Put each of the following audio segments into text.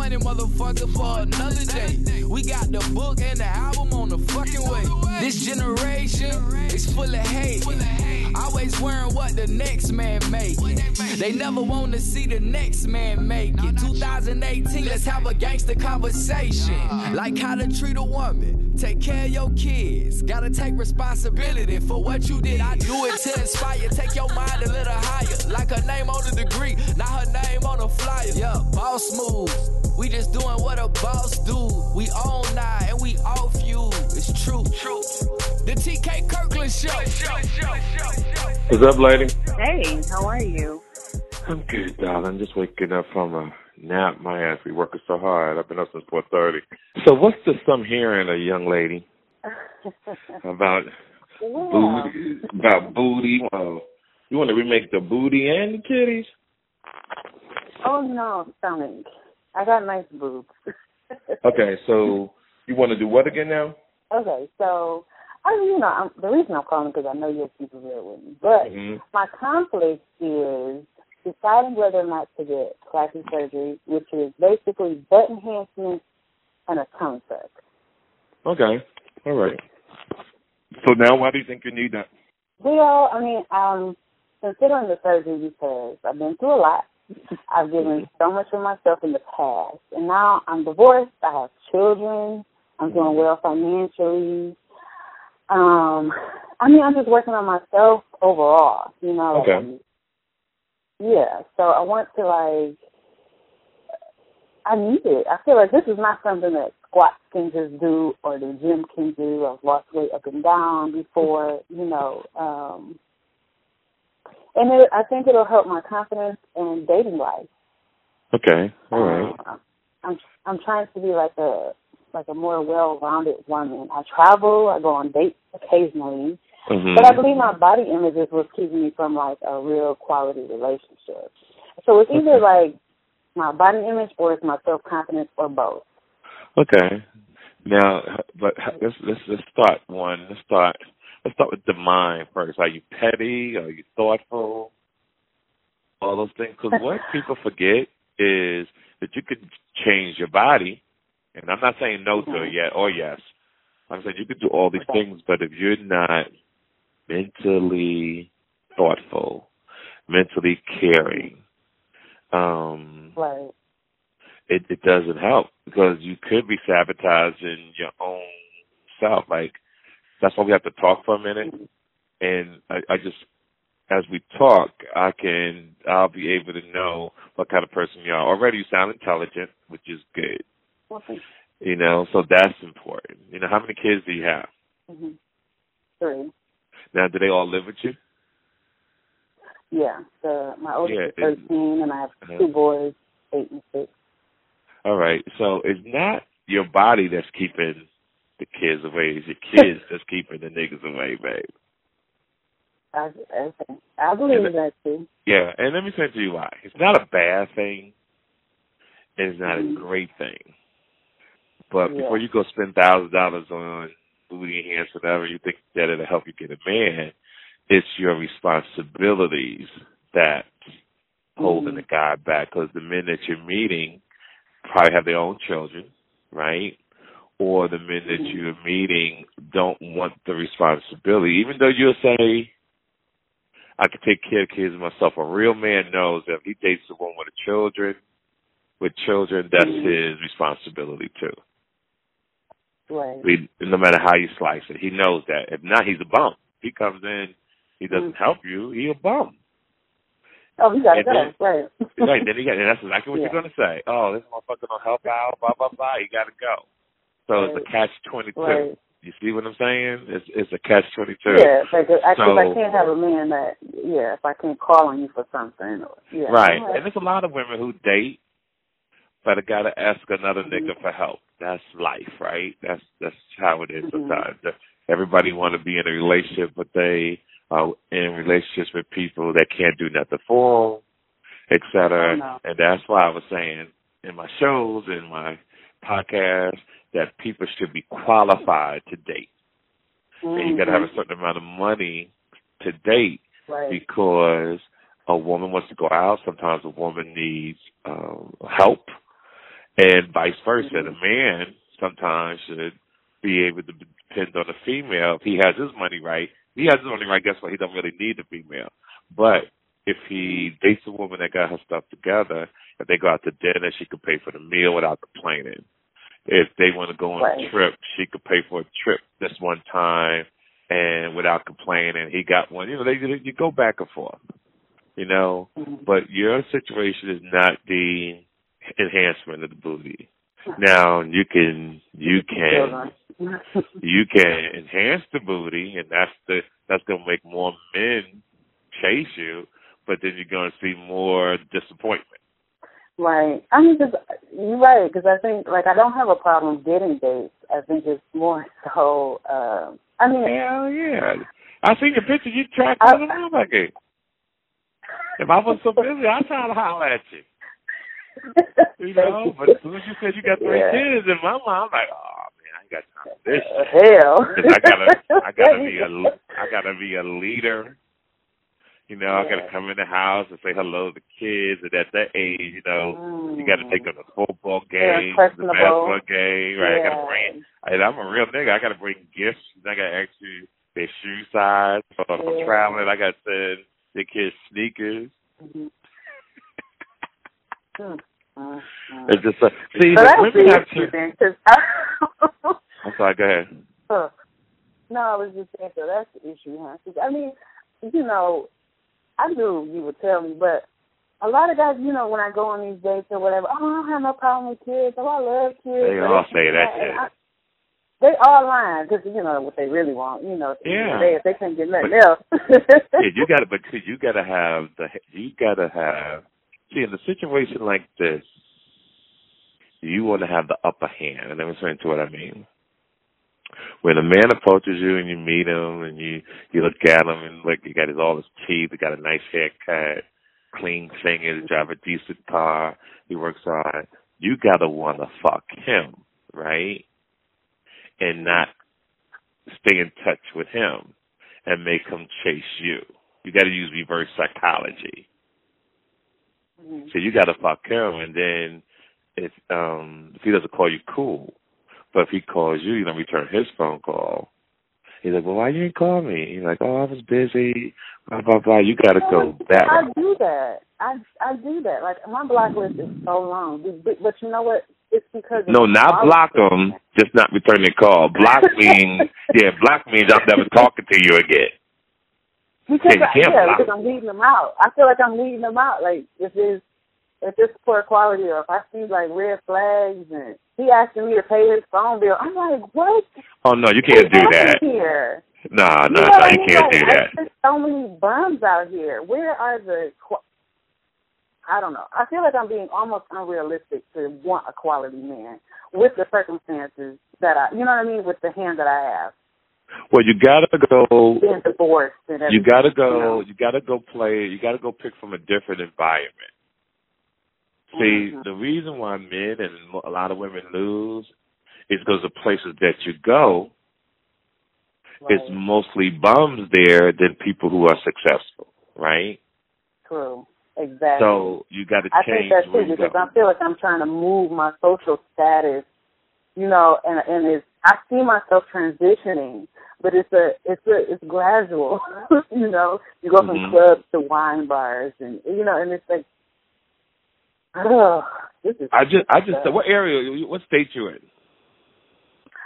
money, motherfucker, for another day. We got the book and the album on the fucking way. This generation is full of hate. Always wearing what the next man make. They never want to see the next man make it. 2018, let's have a gangster conversation. Like how to treat a woman. Take care of your kids. Gotta take responsibility for what you did. I do it to inspire. Take your mind a little higher. Like her name on the degree, not her name on a flyer. Yeah, boss moves. We just doing what a boss do. We own now and we off you. It's true. True. The TK Kirkland Show. What's up, lady? Hey, how are you? I'm good, darling. Just waking up from a nap. My ass be working so hard. I've been up since 4:30. So, what's this I'm hearing, a young lady, about Yeah. booty? About booty? Oh, you want to remake the booty and the titties? Oh no, stomach. I got nice boobs. Okay, so you want to do what again now? okay, so I, you know, I'm, the reason I'm calling because I know you'll keep it real with me. But hmm my conflict is deciding whether or not to get plastic surgery, which is basically butt enhancement and a tummy tuck. Okay, all right. So now, why do you think you need that? Well, I mean, I'm considering the surgery because I've been through a lot. I've given so much of myself in the past, and now I'm divorced. I have children. I'm doing well financially. Um, I mean, I'm just working on myself overall. You know. Okay. yeah. So I want to like. I need it. I feel like this is not something that squats can just do or the gym can do. I've lost weight up and down before, you know. Um and it, I think it'll help my confidence in dating life. Okay, all right. Um, I'm I'm trying to be like a like a more well-rounded woman. I travel. I go on dates occasionally, hmm but I believe my body image is what's keeping me from like a real quality relationship. So it's either like my body image or it's my self confidence or both. Okay. Now, but let's let's let's start one. Let's start. Let's start with the mind first. Are you petty? Are you thoughtful? All those things. Because what people forget is that you could change your body, and I'm not saying no to it yet or yes. I'm saying you could do all these things, but if you're not mentally thoughtful, mentally caring, um, Right. it, it doesn't help because you could be sabotaging your own self. Like that's why we have to talk for a minute. And I, I just, as we talk, I can, I'll be able to know what kind of person you are. Already, you sound intelligent, which is good. Okay. You know, so that's important. You know, how many kids do you have? hmm Three. Now, do they all live with you? Yeah. The my oldest Yeah, is it- thirteen, and I have Uh-huh. two boys, eight and six. All right. So it's not your body that's keeping the kids away. It's your kids that's keeping the niggas away, babe. I, I, I believe And- that too. Yeah, and let me say to you why. It's not a bad thing. It's not Mhm. a great thing. But Yeah. before you go spend thousands of dollars on booty enhancement, whatever you think that it'll help you get a man, it's your responsibilities that holding Mhm. the guy back. Because the men that you're meeting probably have their own children, right? Or the men that Mhm. you're meeting don't want the responsibility, even though you'll say, I can take care of kids myself. A real man knows that if he dates a woman with children, with children, that's Mhm. his responsibility too. Right. He, no matter how you slice it, he knows that. If not, he's a bum. He comes in, he doesn't Mhm. help you. He a bum. Oh, you gotta go. then- right. right then he got, and that's exactly what Yeah. you're gonna say. Oh, this motherfucker don't help out. Blah blah blah. You gotta go. So it's a catch twenty two. Right. You see what I'm saying? It's it's a catch twenty two. Yeah, because I, 'cause I So- can't have a man that, yeah, if I can't call on you for something. Or, yeah. Right. And there's a lot of women who date, but I gotta ask another Mhm. nigga for help. That's life, right? That's that's how it is Mhm. sometimes. Everybody want to be in a relationship, but they are in relationships with people that can't do nothing for them, et cetera. And that's why I was saying in my shows, in my podcast, that people should be qualified to date. Mm-hmm. And you got to have a certain amount of money to date right. because a woman wants to go out. Sometimes a woman needs um, help, and vice versa. Mm-hmm. The man sometimes should be able to depend on the female. If he has his money right, he has his money right. Guess what? He don't really need the female. But if he dates a woman that got her stuff together, if they go out to dinner, she could pay for the meal without complaining. If they want to go on Right. a trip, she could pay for a trip this one time and without complaining. He got one. You know, they you go back and forth. You know, Mhm. but your situation is not the enhancement of the booty. Now you can you can you can enhance the booty, and that's the that's gonna make more men chase you, but then you're gonna see more disappointment. Right. I mean, cause you're right. Because I think, like, I don't have a problem getting dates. I think it's more so. Uh, I mean, Hell yeah! I seen your picture. You I- all around like it. If I was so busy, I'd try to holler at you. You know, but as soon as you said you got three Yeah. kids in my mind, I'm like, oh man, I ain't got time for this. Uh, shit. hell. I gotta, I gotta be a, I gotta be a leader. You know, I gotta come in the house and say hello to the kids, and at that age, you know, you gotta take them to football Yeah, games, the basketball game. Right? I got to bring, and I'm a real nigga. I gotta bring gifts. I gotta ask you their shoe size. So if I'm Yeah. traveling, I gotta send the kids sneakers. Mhm. Mm, mm, mm. It's just uh, see, So the that's women the have issue to. then, 'cause I, I'm sorry. Go ahead. Huh. No, I was just saying, so that's the issue, huh? 'Cause, I mean, you know, I knew you would tell me, but a lot of guys, you know, when I go on these dates or whatever, oh, I don't have no problem with kids. Oh, I love kids. They all say that shit. I- They all lying because you know what they really want. You know, Yeah. they if they can't get nothing But- else. yeah, you gotta, but you gotta have the, you gotta have. See, in a situation like this, you want to have the upper hand, and let me explain to what I mean. When a man approaches you and you meet him and you you look at him and look, he got his all his teeth, he got a nice haircut, clean fingers, drive a decent car, he works hard. You gotta want to fuck him, right? And not stay in touch with him and make him chase you. You got to use reverse psychology. Mhm. So you got to fuck him, and then if um if he doesn't call you, cool. But if he calls you, you don't return his phone call. He's like, well, why you didn't call me? He's like, oh, I was busy. Blah blah blah. You got to go that I route. do that. I I do that. Like my block list is so long, but, but you know what? It's because No, not block them, just not return their call. Block means, yeah, block means I'm never talking to you again. Because Yeah, I, you can't yeah, block because I'm weeding them out. I feel like I'm weeding them out. Like if it's if it's poor quality or if I see like red flags and he asking me to pay his phone bill, I'm like, what? Oh no, you can't What's do that. Here? Nah, You nah, know nah, I you can't Like, do that. There's so many bums out here. Where are the? Qu- I don't know. I feel like I'm being almost unrealistic to want a quality man with the circumstances that I, you know what I mean, with the hand that I have, Well, you gotta go. being divorced and. You gotta go. know. You gotta go play. You gotta go pick from a different environment. See, Mhm. the reason why men and a lot of women lose is because the places that you go, it's mostly bums there than people who are successful, right? True. Exactly. So you got to change. I think that's too because go. I feel like I'm trying to move my social status, you know, and and it's I see myself transitioning, but it's a it's a it's gradual, you know. You go from Mhm. clubs to wine bars, and you know, and it's like, oh, this is. I just, I just, what area, what state you in?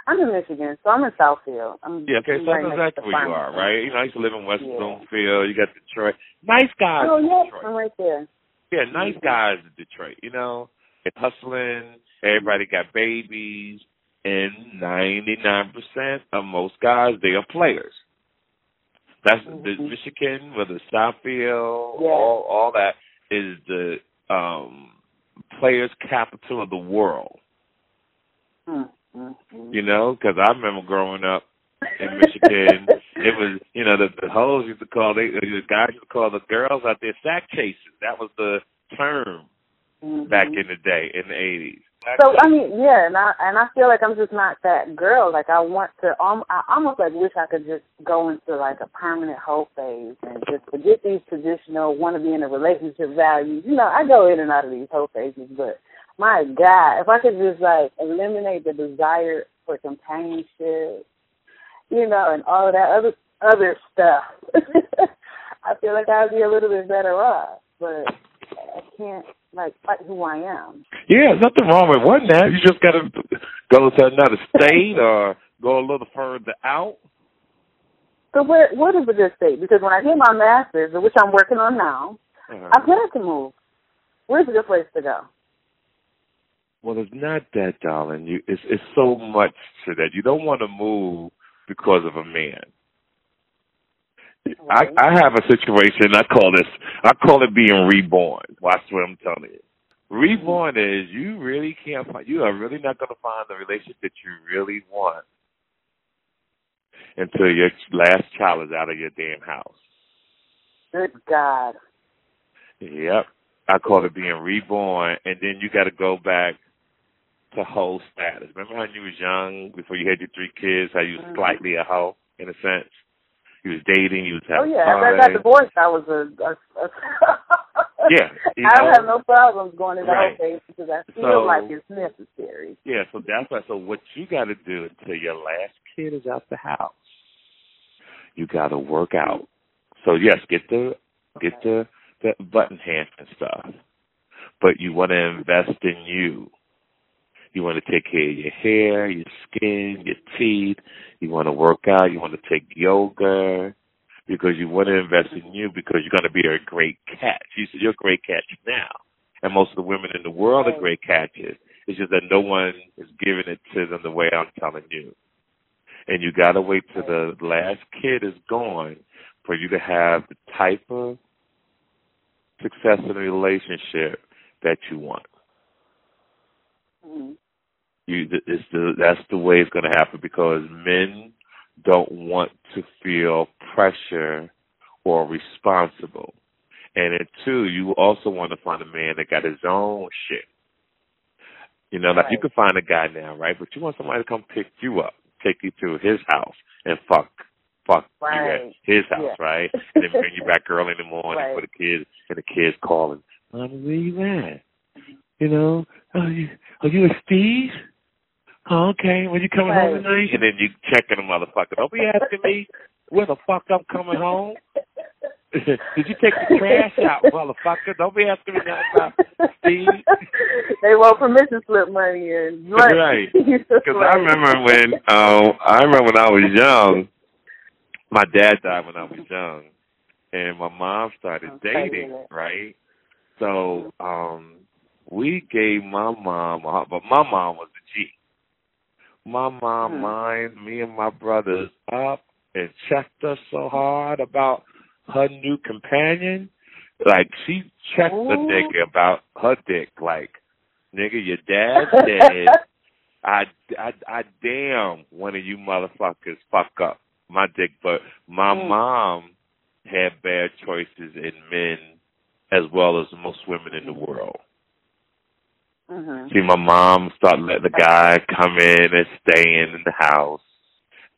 I'm in Michigan, so I'm in Southfield. I'm Yeah, okay, so right I know next to exactly where you are, right? You know, I used to live in West Yeah. Bloomfield. You got Detroit. Nice guys Oh yeah, Detroit. I'm right there. Yeah, nice Mhm. guys in Detroit. You know, they're hustling. Everybody got babies, and ninety nine percent of most guys they are players. That's the Mhm. Michigan, whether Southfield, Yeah. all all that is the um players capital of the world. Mm, mm, mm. You know, because I remember growing up in Michigan, it was you know the, the hoes used to call they the guys used to call the girls out there sack chasers. That was the term mm-hmm. back in the day in the eighties. So I mean, yeah, and I and I feel like I'm just not that girl. Like I want to, um, I almost like wish I could just go into like a permanent hoe phase and just forget these traditional want to be in a relationship values. You know, I go in and out of these hoe phases, but my God, if I could just like eliminate the desire for companionship, you know, and all of that other other stuff, I feel like I'd be a little bit better off. But I can't like fight who I am. Yeah, nothing wrong with one that. You just gotta go to another state or go a little further out. So where what is a good state? Because when I get my master's, which I'm working on now, uh-huh. I'm gonna to move. Where's a good place to go? Well, it's not that, darling. You, it's it's so much to that. You don't want to move because of a man. I, I have a situation. I call this. I call it being reborn. Watch what I'm telling you. Reborn is you really can't find. You are really not going to find the relationship that you really want until your last child is out of your damn house. Good God. Yep. I call it being reborn, and then you got to go back to hoe status. Remember when you was young before you had your three kids? How you was mm-hmm. slightly a hoe in a sense. He was dating. He was having. Oh yeah, fun. after I got divorced, I was a. a, a yeah, I don't have no problems going into right. phase because I feel so, like it's necessary. Yeah, so that's why. So what you got to do until your last kid is out the house, you got to work out. So yes, get the get the the button hand and stuff, but you want to invest in you. You want to take care of your hair, your skin, your teeth. You want to work out. You want to take yoga because you want to invest in you because you're going to be a great catch. You said you're a great catch now, and most of the women in the world are great catches. It's just that no one is giving it to them the way I'm telling you. And you got to wait till the last kid is gone for you to have the type of success in a relationship that you want. Mm-hmm. You, it's the, that's the way it's going to happen because men don't want to feel pressure or responsible. And then two, you also want to find a man that got his own shit. You know, like right. you can find a guy now, right? But you want somebody to come pick you up, take you to his house, and fuck, fuck right. you at his house, yeah. right? And then bring you back early in the morning right. for the kids, and the kids calling, "Mommy, where you at? You know, are you, are you a Steve? Oh, okay. When you coming right. home tonight? And then you checking the motherfucker. Don't be asking me where the fuck I'm coming home. Did you take the trash out, motherfucker? Don't be asking me that about Steve. they want permission slip money and right. Because I remember when um I remember when I was young. My dad died when I was young, and my mom started dating. Right. So um we gave my mom, but my mom was a G. My mom hmm. lined me and my brothers up and checked us so hard about her new companion. Like she checked Ooh. the nigga about her dick. Like, nigga, your dad's dead. I, I, I damn one of you motherfuckers fuck up my dick, but my mm. mom had bad choices in men as well as most women in the world. Mm-hmm. See my mom start letting the guy come in and stay in the house.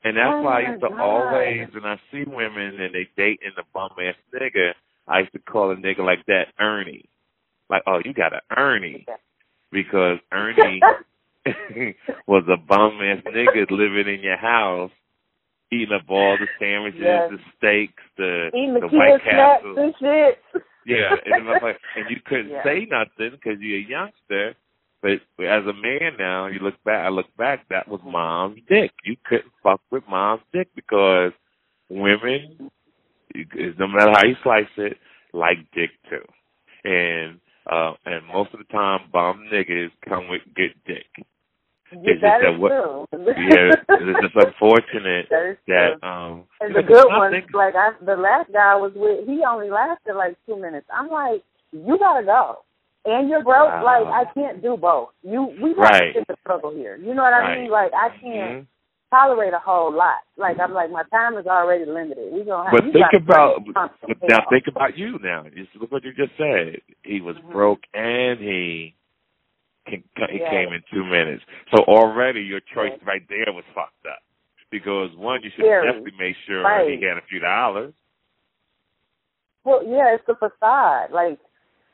And that's oh why I used to God. always, when I see women and they date dating a bum ass nigga, I used to call a nigga like that Ernie. Like, oh, you got an Ernie. Because Ernie was a bum ass nigga living in your house, eating up all the sandwiches, Yes. the steaks, the, Eating the, the White Castle. and shit. Yeah, and, I'm like, and you couldn't Yeah. say nothing because you're a youngster. But as a man now, you look back. I look back. That was mom's dick. You couldn't fuck with mom's dick because women, no matter how you slice it, like dick too. And uh and most of the time, bum niggas come with good dick. It's just that that is what-. Yeah, it's just unfortunate that that um. And the good think- like I, the last guy I was with, he only lasted like two minutes. I'm like, you gotta go, and you're broke. Wow. Like I can't do both. You, we have Right. to get the struggle here. You know what I Right. mean? Like I can't. Mhm. tolerate a whole lot. Like I'm like my time is already limited. We gonna have. But think about but now. Think about you now. Just look what you just said. He was mm-hmm. broke and he he yes. came in two minutes. So already your choice yes. right there was fucked up. Because one, you should definitely make sure right. he had a few dollars. Well, yeah, it's the facade. Like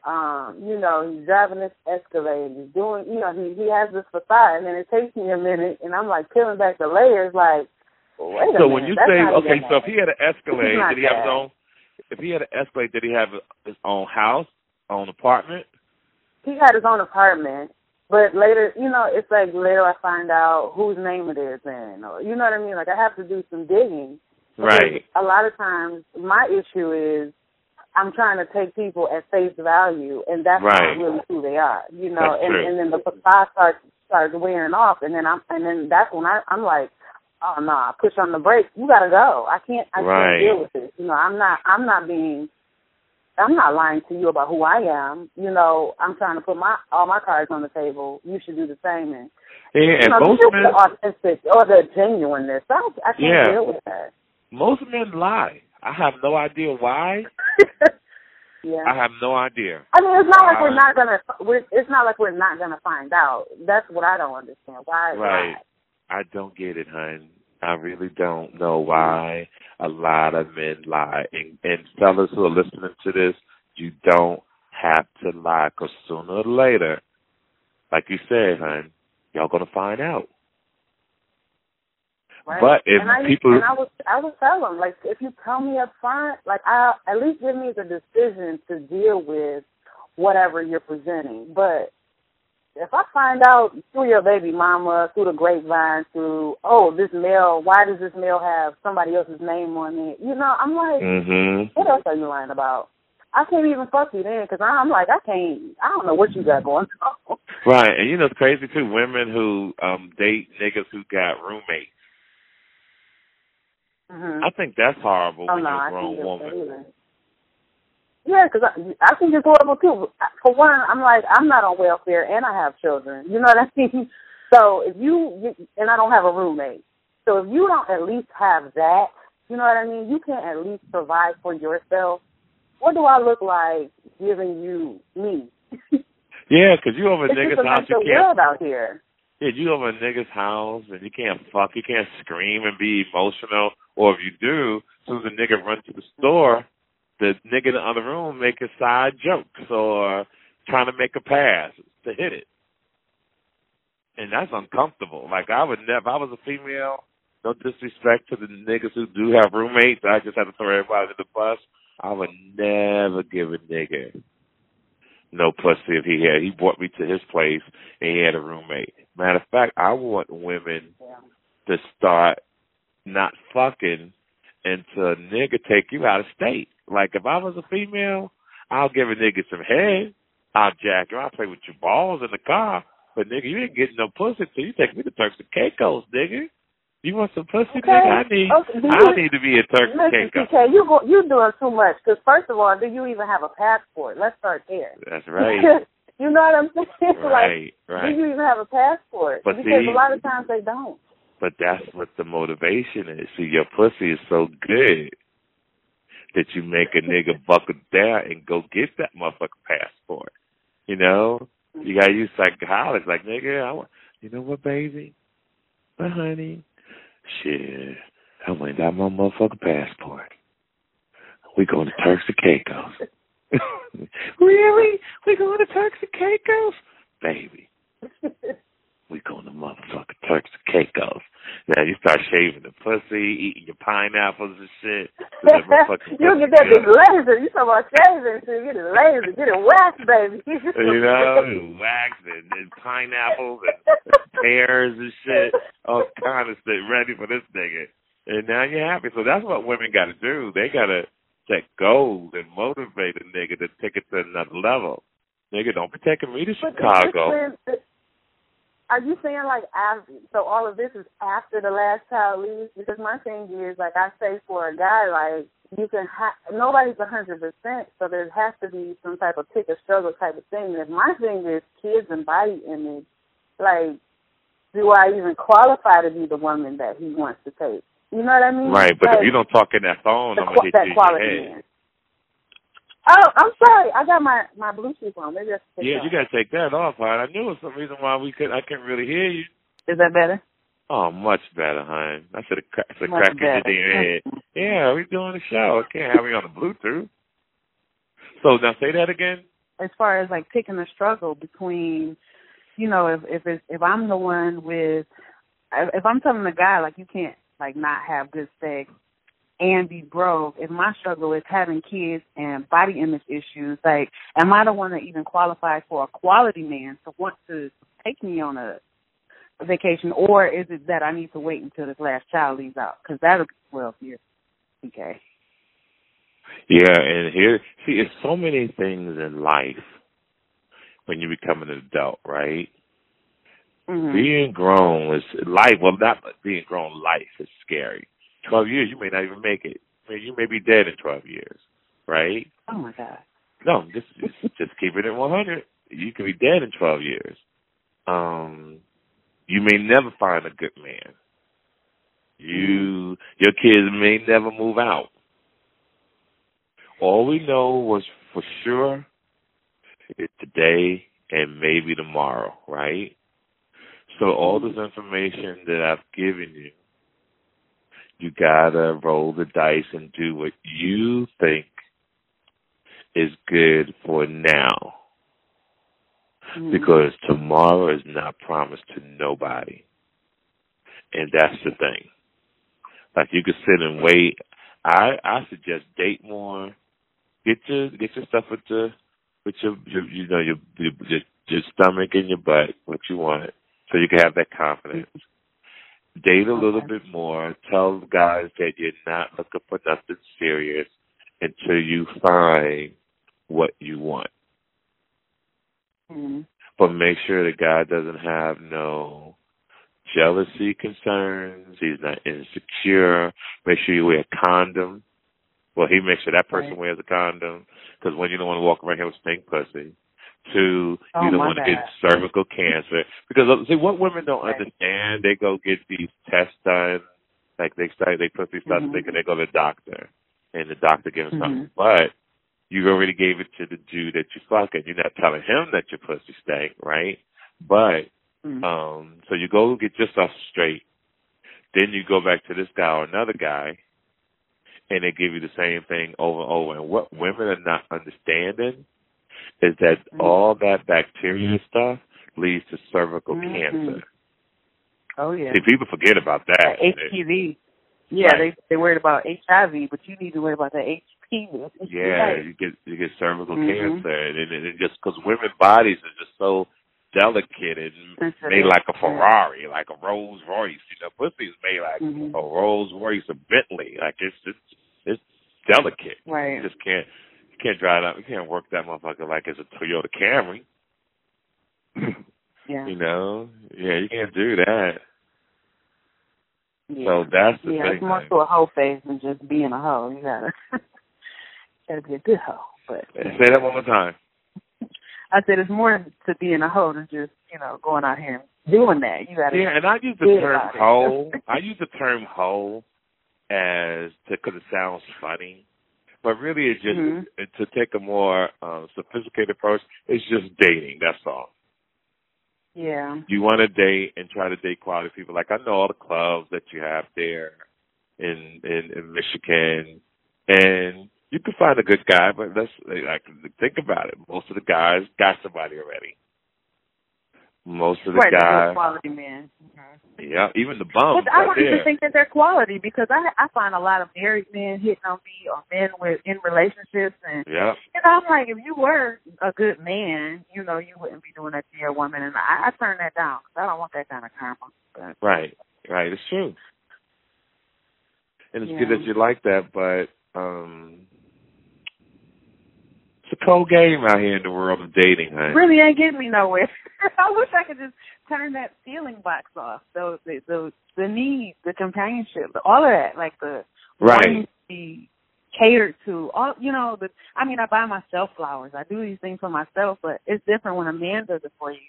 um, you know, he's driving this Escalade, he's doing, you know, he he has this facade, and then it takes me a minute, and I'm like peeling back the layers, like, wait a so minute, when you say, okay, so if he had an Escalade, did he have his own? If he had an Escalade, did he have his own house, own apartment? He had his own apartment, but later, you know, it's like later I find out whose name it is in, or you know what I mean. Like I have to do some digging. Right. A lot of times, my issue is I'm trying to take people at face value, and that's right. not really who they are, you know. That's and true. and then the facade starts starts wearing off, and then I'm and then that's when I I'm like, oh no, nah, push on the brakes. You gotta go. I can't. I right. can't deal with this. You know, I'm not. I'm not being. I'm not lying to you about who I am. You know, I'm trying to put my all my cards on the table. You should do the same. And yeah, you know, most men, the authentic or the genuineness. I, I can't Yeah. deal with that. most men lie. I have no idea why. yeah. I have no idea. I mean, it's not like we're uh, not gonna. We're, it's not like we're not gonna find out. That's what I don't understand. Why? Right. I don't get it, hun. I really don't know why a lot of men lie. And, and fellas who are listening to this, you don't have to lie because sooner or later, like you said, hun, y'all gonna find out. Right? But if and I, people- and I would, I would tell them like, if you tell me up front, like, I at least give me the decision to deal with whatever you're presenting. But if I find out through your baby mama, through the grapevine, through oh this mail, why does this mail have somebody else's name on it? You know, I'm like, Mhm. what else are you lying about? I can't even fuck you then because I'm like, I can't. I don't know what you got going on. Right, and you know it's crazy too. Women who um date niggas who got roommates. hmm I think that's horrible Oh when no, you're a grown woman. Yeah, because I, I think it's horrible too. For one, I'm like I'm not on welfare and I have children. You know what I mean? So if you and I don't have a roommate, so if you don't at least have that, you know what I mean? You can't at least provide for yourself. What do I look like giving you me? Yeah, 'cause you over a nigga's a house, you can't world out here. Yeah, you over a nigga's house and you can't fuck, you can't scream and be emotional. Or if you do, as soon as the nigga runs to the store, the nigga in the other room making side jokes or uh, trying to make a pass to hit it. And that's uncomfortable. Like I would never, if I was a female, no disrespect to the niggas who do have roommates, I just had to throw everybody in the bus. I would never give a nigga no pussy if he had. He brought me to his place and he had a roommate. Matter of fact, I want women to start not fucking until a nigga take you out of state. Like if I was a female, I'll give a nigga some head. I'll jack her. I'll play with your balls in the car. But nigga, you ain't getting no pussy till you take me to Turks and Caicos, nigga. You want some pussy, Okay. nigga? I need, Okay, I you- need to be in Turks and Caicos. TK, you go, you doing too much. Because first of all, do you even have a passport? Let's start there. That's right. you know what I'm saying? like, right, do you even have a passport? But because see- a lot of times they don't. But that's what the motivation is. See, your pussy is so good that you make a nigga buckle down and go get that motherfucker passport. You know, you gotta use psychology. Like, nigga, I want. You know what, baby? But honey, shit, I went and got my motherfucking passport. We going to Turks and Caicos. really? We going to Turks and Caicos, baby? We to motherfucking Turks and Caicos. Now you start shaving the pussy, eating your pineapples and shit. You'll get that big laser. You talking about shaving? So get it laser, get it waxed, baby. You know, wax and, and pineapples and, pears and shit, all kind of shit ready for this nigga. And now you're happy. So that's what women got to do. They got to set goals and motivate a nigga to take it to another level. Nigga, don't be taking me to Chicago. Are you saying like after? So all of this is after the last child leaves? Because my thing is like I say for a guy like you can ha- nobody's a hundred percent, so there has to be some type of pick or struggle type of thing. And if my thing is kids and body image, like do I even qualify to be the woman that he wants to take? You know what I mean? Right, but, if you don't talk in that phone, I'm gonna hit that you quality in your head. man. Oh, I'm sorry. I got my my Bluetooth on. Maybe I should Yeah, it you gotta take that off, hon. I knew it was some reason why we could I couldn't really hear you. Is that better? Oh, much better, hon. I said a, cra- I said Much crack in your head. Yeah, we doing the show. I can't have me on the Bluetooth. So now say that again. As far as like picking a struggle between, you know, if if it's, if I'm the one with, if if I'm telling a guy like you can't like not have good sex and be broke, if my struggle is having kids and body image issues, like am I the one that even qualifies for a quality man to want to take me on a a vacation, or is it that I need to wait until this last child leaves out? Because that'll be twelve years. Okay. Yeah, and here, see, it's so many things in life when you become an adult, right? Mm-hmm. Being grown is life. Well, not being grown. Life is scary. Twelve years, you may not even make it. I mean, you may be dead in twelve years, right? Oh my God. No, just just, just keep it at one hundred. You could be dead in twelve years. Um, you may never find a good man. You, your kids may never move out. All we know was for sure is today and maybe tomorrow, right? So all this information that I've given you, you gotta roll the dice and do what you think is good for now. Mhm. Because tomorrow is not promised to nobody. And that's the thing. Like you could sit and wait. I I suggest date more. Get your get your stuff with your with your, your you know your, your your your stomach and your butt what you want so you can have that confidence. Date a little Okay. bit more. Tell guys that you're not looking for nothing serious until you find what you want. Mhm. But make sure the guy doesn't have no jealousy concerns. He's not insecure. Make sure you wear a condom. Well, he makes sure that person Right. wears a condom because one, you don't want to walk around here with stink pussy. Two, Oh, you don't want to get cervical cancer because uh, see what women don't Right. understand. They go get these tests done, like they say they pussy starts Mhm. thinking they go to the doctor, and the doctor gives them something, but you already gave it to the dude that you fucking. You're not telling him that your pussy stank, right? But Mhm. um, so you go get yourself straight. Then you go back to this guy or another guy, and they give you the same thing over and over. And what women are not understanding is that Mhm. all that bacteria stuff leads to cervical Mhm. cancer. Oh yeah. See, people forget about that. HPV. Yeah, Right. they they worried about HIV, but you need to worry about the HPV. Yeah, you get you get cervical Mhm. cancer, and, and, and just because women's bodies are just so delicate and made like a Ferrari, like a Rolls Royce. You know, pussy is made like Mhm. a Rolls Royce, a Bentley. Like it's just it's delicate. Right. You just can't can't drive that. You can't work that motherfucker like it's a Toyota Camry. Yeah. you know, yeah, you can't do that. yeah. So that's the yeah, thing. it's more to a hoe phase than just being a hoe. You gotta gotta be a good hoe. But Say that one more time. I said it's more to being a hoe than just you know going out here and doing that. You gotta. Yeah, and I use the term hoe. I use the term hoe as because it sounds funny, but really it's just Mhm. to take a more uh, sophisticated approach. It's just dating. That's all. Yeah. You want to date and try to date quality people. Like I know all the clubs that you have there in in, in Michigan, and you can find a good guy. But let's like think about it. Most of the guys got somebody already. Most of the right, guys, quality men. yeah, even the bums. But I don't even think that they're quality because I I find a lot of married men hitting on me or men with in relationships and Yeah. know I'm like if you were a good man you know you wouldn't be doing that to your woman and I, I turn that down because I don't want that kind of karma. But Right, right. It's true, and it's good that you like that. But um it's a cold game out here in the world of dating, huh? really ain't getting me nowhere. I wish I could just turn that feeling box off. So the the the need, the companionship, all of that, like the Right. to be catered to. All you know, the I mean, I buy myself flowers. I do these things for myself, but it's different when a man does it for you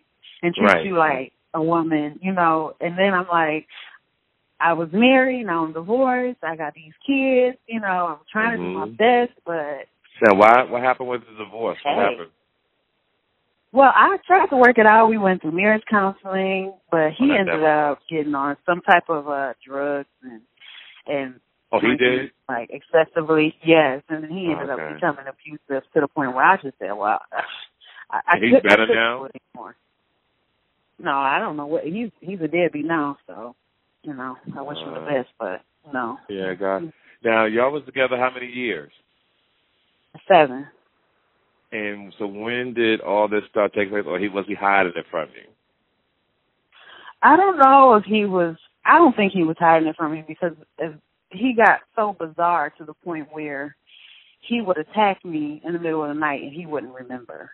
and treats Right. you like a woman, you know, and then I'm like, I was married, now I'm divorced, I got these kids, you know, I'm trying mm-hmm. to do my mm-hmm. best, but. So why, what happened with the divorce? What hey. happened? Well, I tried to work it out. We went through marriage counseling, but he oh, ended up getting on some type of uh drugs and and Oh, he did? Like excessively, yes. And then he ended okay. up becoming abusive to the point where I just said, "Well, I, I he's couldn't, better now." Anymore. No, I don't know what he's he's a deadbeat now, so you know I wish uh, him the uh, best, but no. Yeah, God. Now y'all was together how many years? Seven. And so when did all this start taking place, or he was he hiding it from you? I don't know if he was. I don't think he was hiding it from me because he got so bizarre to the point where he would attack me in the middle of the night and he wouldn't remember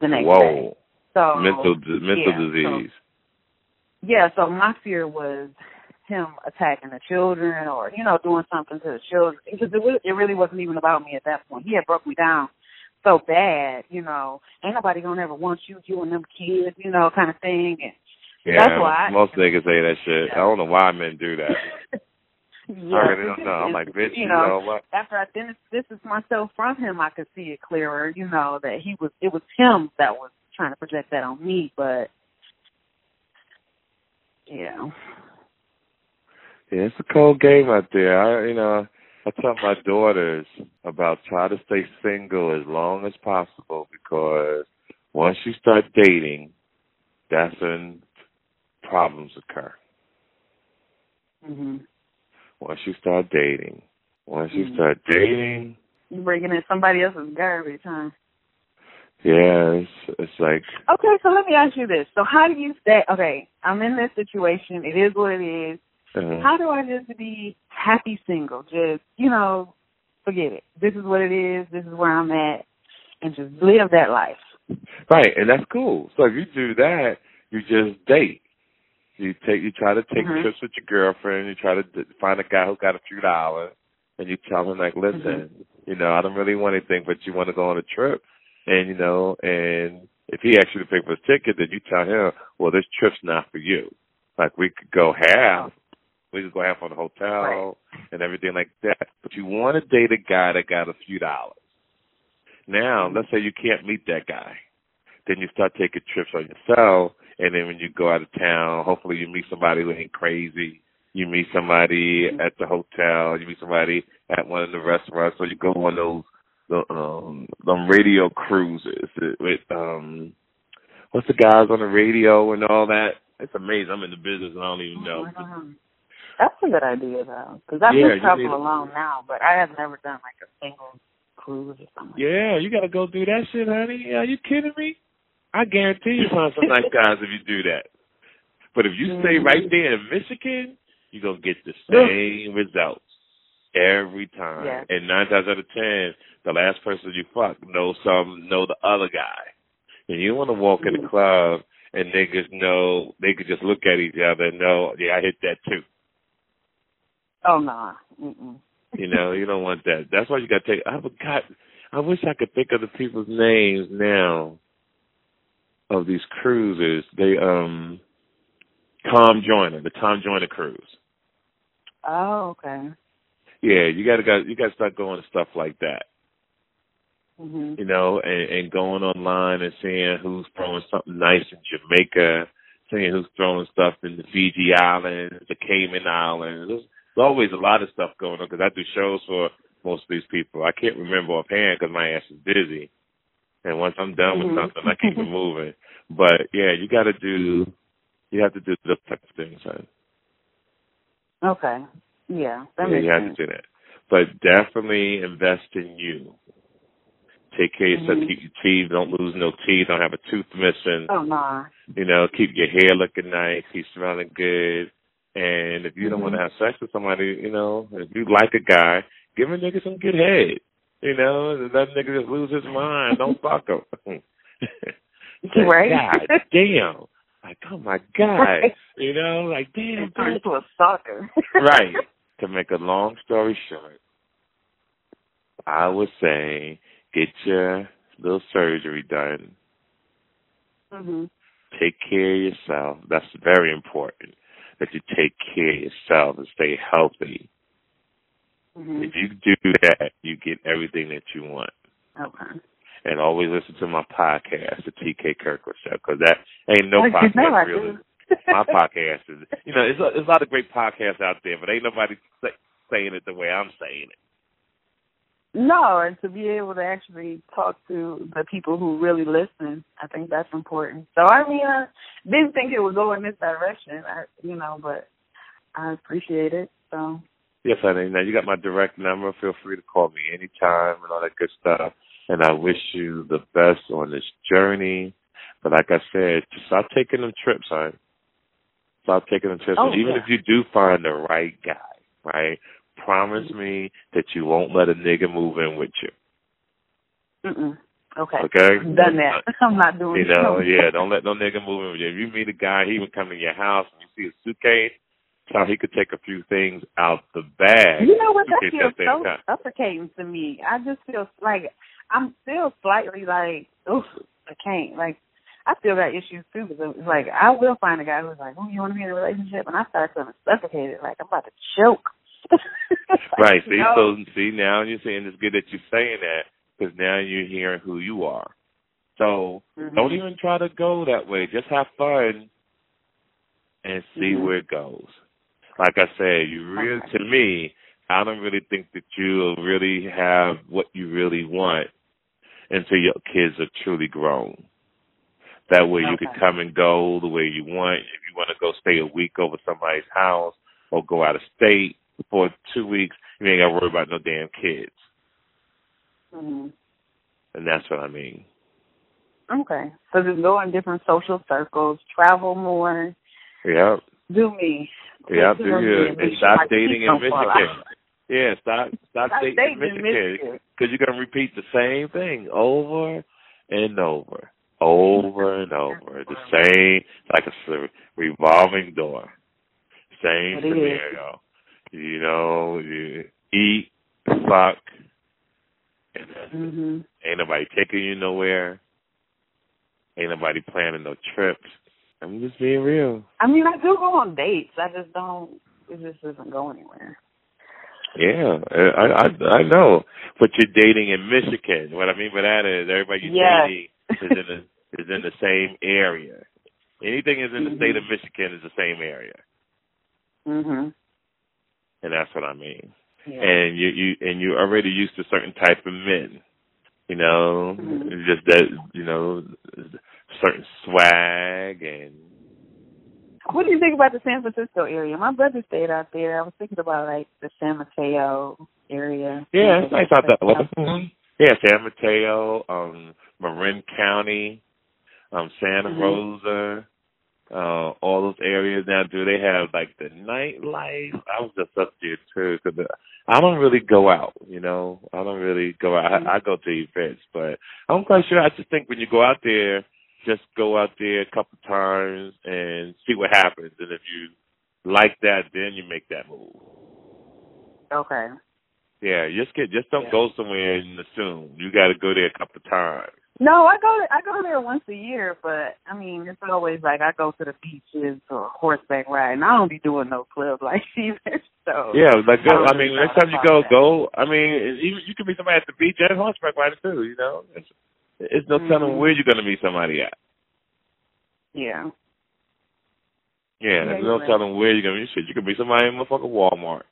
the next Whoa. day. So mental mental yeah, disease. So, yeah, so my fear was him attacking the children or you know doing something to the children because it, it really wasn't even about me at that point. He had broke me down so bad, you know. Ain't nobody gonna ever want you, you and them kids, you know, kind of thing. And yeah, that's why most I, niggas say that shit. Yeah. I don't know why men do that. Yeah, I really don't know. I'm like, bitch, you know, you know what? After I distanced myself from him, I could see it clearer. You know that he was, it was him that was trying to project that on me. But yeah, yeah, it's a cold game out there. I, you know, I tell my daughters about try to stay single as long as possible because once you start dating, that's when problems occur. Mhm once you start dating. Once you mm-hmm. start dating, you're bringing in somebody else's garbage, huh? Yeah, it's, it's like. Okay, so let me ask you this. So how do you stay? Okay, I'm in this situation. It is what it is. Uh-huh. How do I just be happy single? Just you know, forget it. This is what it is. This is where I'm at, and just live that life. Right, and that's cool. So if you do that, you just date. You take you try to take mm-hmm. trips with your girlfriend. You try to d- find a guy who's got a few dollars, and you tell him like, listen, mm-hmm. you know, I don't really want anything, but you want to go on a trip, and you know, and if he asks you to pay for his ticket, then you tell him, well, this trip's not for you. Like we could go half. We could go half on the hotel right. and everything like that. But you want to date a guy that got a few dollars. Now, let's say you can't meet that guy. Then you start taking trips on yourself and then when you go out of town, hopefully you meet somebody who ain't crazy. You meet somebody at the hotel. You meet somebody at one of the restaurants. So you go on those the um them radio cruises with um what's the guys on the radio and all that. It's amazing. I'm in the business and I don't even know. Mm-hmm. That's a good idea though, because I yeah, do travel alone now, but I have never done like a single cruise or something. Yeah, you got to go do that shit, honey. Are you kidding me? I guarantee you find some nice guys if you do that. But if you stay right mm-hmm. there in Michigan, you're gonna get the same results every time. Yeah. And nine times out of ten, the last person you fuck knows some know the other guy. And you wanna walk in the club and niggas know they could just look at each other and know, yeah, I hit that too. Oh no. Nah. you know, you don't want that. That's why you gotta take I forgot I wish I could think of the people's names now of these cruises, they um Tom Joyner, the Tom Joyner cruise. Oh, okay. Yeah, you gotta got you gotta start going to stuff like that. Mm-hmm. You know, and, and going online and seeing who's throwing something nice in Jamaica, seeing who's throwing stuff in the Fiji Islands, the Cayman Islands. There's, always a lot of stuff going on because I do shows for most of these people. I can't remember offhand because my ass is busy. And once I'm done with mm-hmm. something, I keep it moving. But yeah, you got to do, you have to do those type of things, son. Okay. Yeah, that yeah, you have sense. to do that. But definitely invest in you. Take care of yourself. Mm-hmm. Keep your teeth. Don't lose no teeth. Don't have a tooth missing. Oh no. You know, keep your hair looking nice. Keep smelling good. And if you don't mm-hmm. want to have sex with somebody, you know, if you like a guy, give a nigga some good head. You know, that nigga just lose his mind. Don't fuck him. right? God damn. Like, oh my God. Right. You know, like damn. Turn into a stalker. right. To make a long story short, I would say get your little surgery done. Mhm. take care of yourself. That's very important. That you take care of yourself and stay healthy. Mm-hmm. If you do that, you get everything that you want. Okay. And always listen to my podcast, the TK Kirkland Show, because that ain't no Oh, podcast know really. my podcast is, you know, there's a, there's a lot of great podcasts out there, but ain't nobody say, saying it the way I'm saying it. No, and to be able to actually talk to the people who really listen, I think that's important. So I mean, I didn't think it would go in this direction, I, you know, but I appreciate it. So Yes, honey. Now you got my direct number. Feel free to call me anytime and all that good stuff. And I wish you the best on this journey. But like I said, start taking them trips, hon. Stop taking them trips. Oh, and even yeah. if you do find the right guy, right? Promise me that you won't let a nigga move in with you. Mm-mm. Okay. Okay? Done that. Uh, I'm not doing You know, it. yeah, don't let no nigga move in with you. If you meet a guy, he would come in your house and you see a suitcase, tell he could take a few things out the bag. You know what? That feels so time. suffocating to me. I just feel like I'm still slightly like, oof, I can't. Like, I still got issues too. Because it's like I will find a guy who's like, oh, you want to be in a relationship, and I start feeling suffocated. Like I'm about to choke. Right. See, You so see now you're saying it's good that you're saying that because now you're hearing who you are. So Mhm. don't even try to go that way. Just have fun and see Mhm. where it goes. Like I said, you really Okay. to me, I don't really think that you'll really have what you really want until your kids are truly grown. That way you can come and go the way you want. If you want to go stay a week over somebody's house or go out of state for two weeks, you ain't got to worry about no damn kids. Mhm. And that's what I mean. Okay. So just go in different social circles, travel more, Yep. do me. Yeah, do care of me you. and stop dating in Michigan. Yeah, stop stop Stop dating, dating in Michigan because you're gonna repeat the same thing over and over, over and over. The same, like a revolving door. Same scenario. You know, you eat, fuck, and. Mhm. Ain't nobody taking you nowhere. Ain't nobody planning no trips. I'm just being real. I mean, I do go on dates. I just don't. It just doesn't go anywhere. Yeah, I I I know, but you're dating in Michigan. What I mean by that is everybody you're Yes. dating is in the is in the same area. Anything is in the state of Mhm. Michigan is the same area, Mhm. And that's what I mean. Yeah. And you you and you're already used to certain type of men. You know, Mhm. Just that you know certain swag and What do you think about the San Francisco area? My brother stayed out there. I was thinking about like the San Mateo area. Yeah, it's nice out that way. Yeah, San Mateo, um, Marin County, um, Santa Mhm. Rosa, uh, all those areas now. Do they have like the nightlife? I was just up there too because I don't really go out. You know, I don't really go out. I, I go to events, but I'm quite sure. I just think when you go out there, just go out there a couple times and see what happens, and if you like that, then you make that move. Okay. Yeah, just get just don't Yeah. go somewhere and assume. You got to go there a couple times. No, I go I go there once a year, but I mean it's always like I go to the beaches or horseback riding. I don't be doing no club life either. So Yeah, like go. I I mean, next time you go, that. go. I mean, even you can meet somebody at the beach and horseback riding too. You know, it's, it's no telling Mhm. where you're gonna meet somebody at. yeah. Yeah, Yeah, there's no right. telling where you're gonna meet. Shit, you can meet somebody in motherfucking Walmart.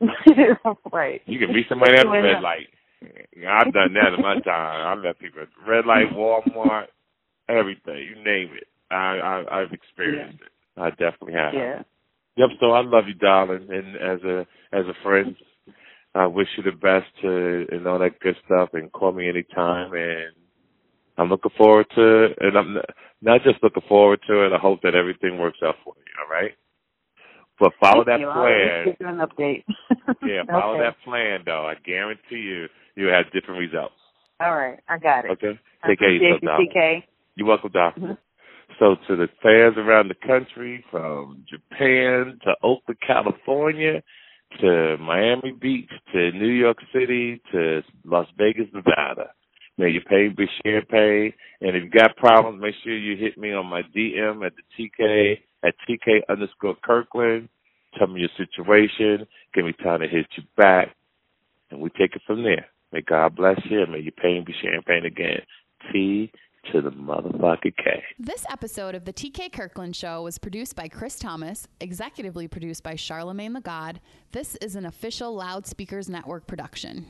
right. You can meet somebody at a red light. Yeah, I've done that in my time. I met people at red light, Walmart, everything. You name it. I, I I've experienced it. I definitely have. Yeah. Yep. So I love you, darling, and as a as a friend, I wish you the best to and all that good stuff. And call me anytime. And I'm looking forward to, and I'm not- not just looking forward to it. I hope that everything works out for you. All right. But follow Thank that you. I'll plan. give you an update. Yeah, follow okay. that plan, though. I guarantee you, you'll have different results. All right, I got it. Okay. I Take care of yourself, you, darling. TK. You're welcome, Doctor. Mhm. So to the fans around the country, from Japan to Oakland, California, to Miami Beach, to New York City, to Las Vegas, Nevada. May your pain be shared pain. And if you got problems, make sure you hit me on my DM at the TK at TK underscore Kirkland. Tell me your situation. Give me time to hit you back. And we take it from there. May God bless you and may your pain be champagne again. T to the motherfucking K. This episode of the TK Kirkland Show was produced by Chris Thomas, executively produced by Charlemagne the God. This is an official Loudspeakers Network production.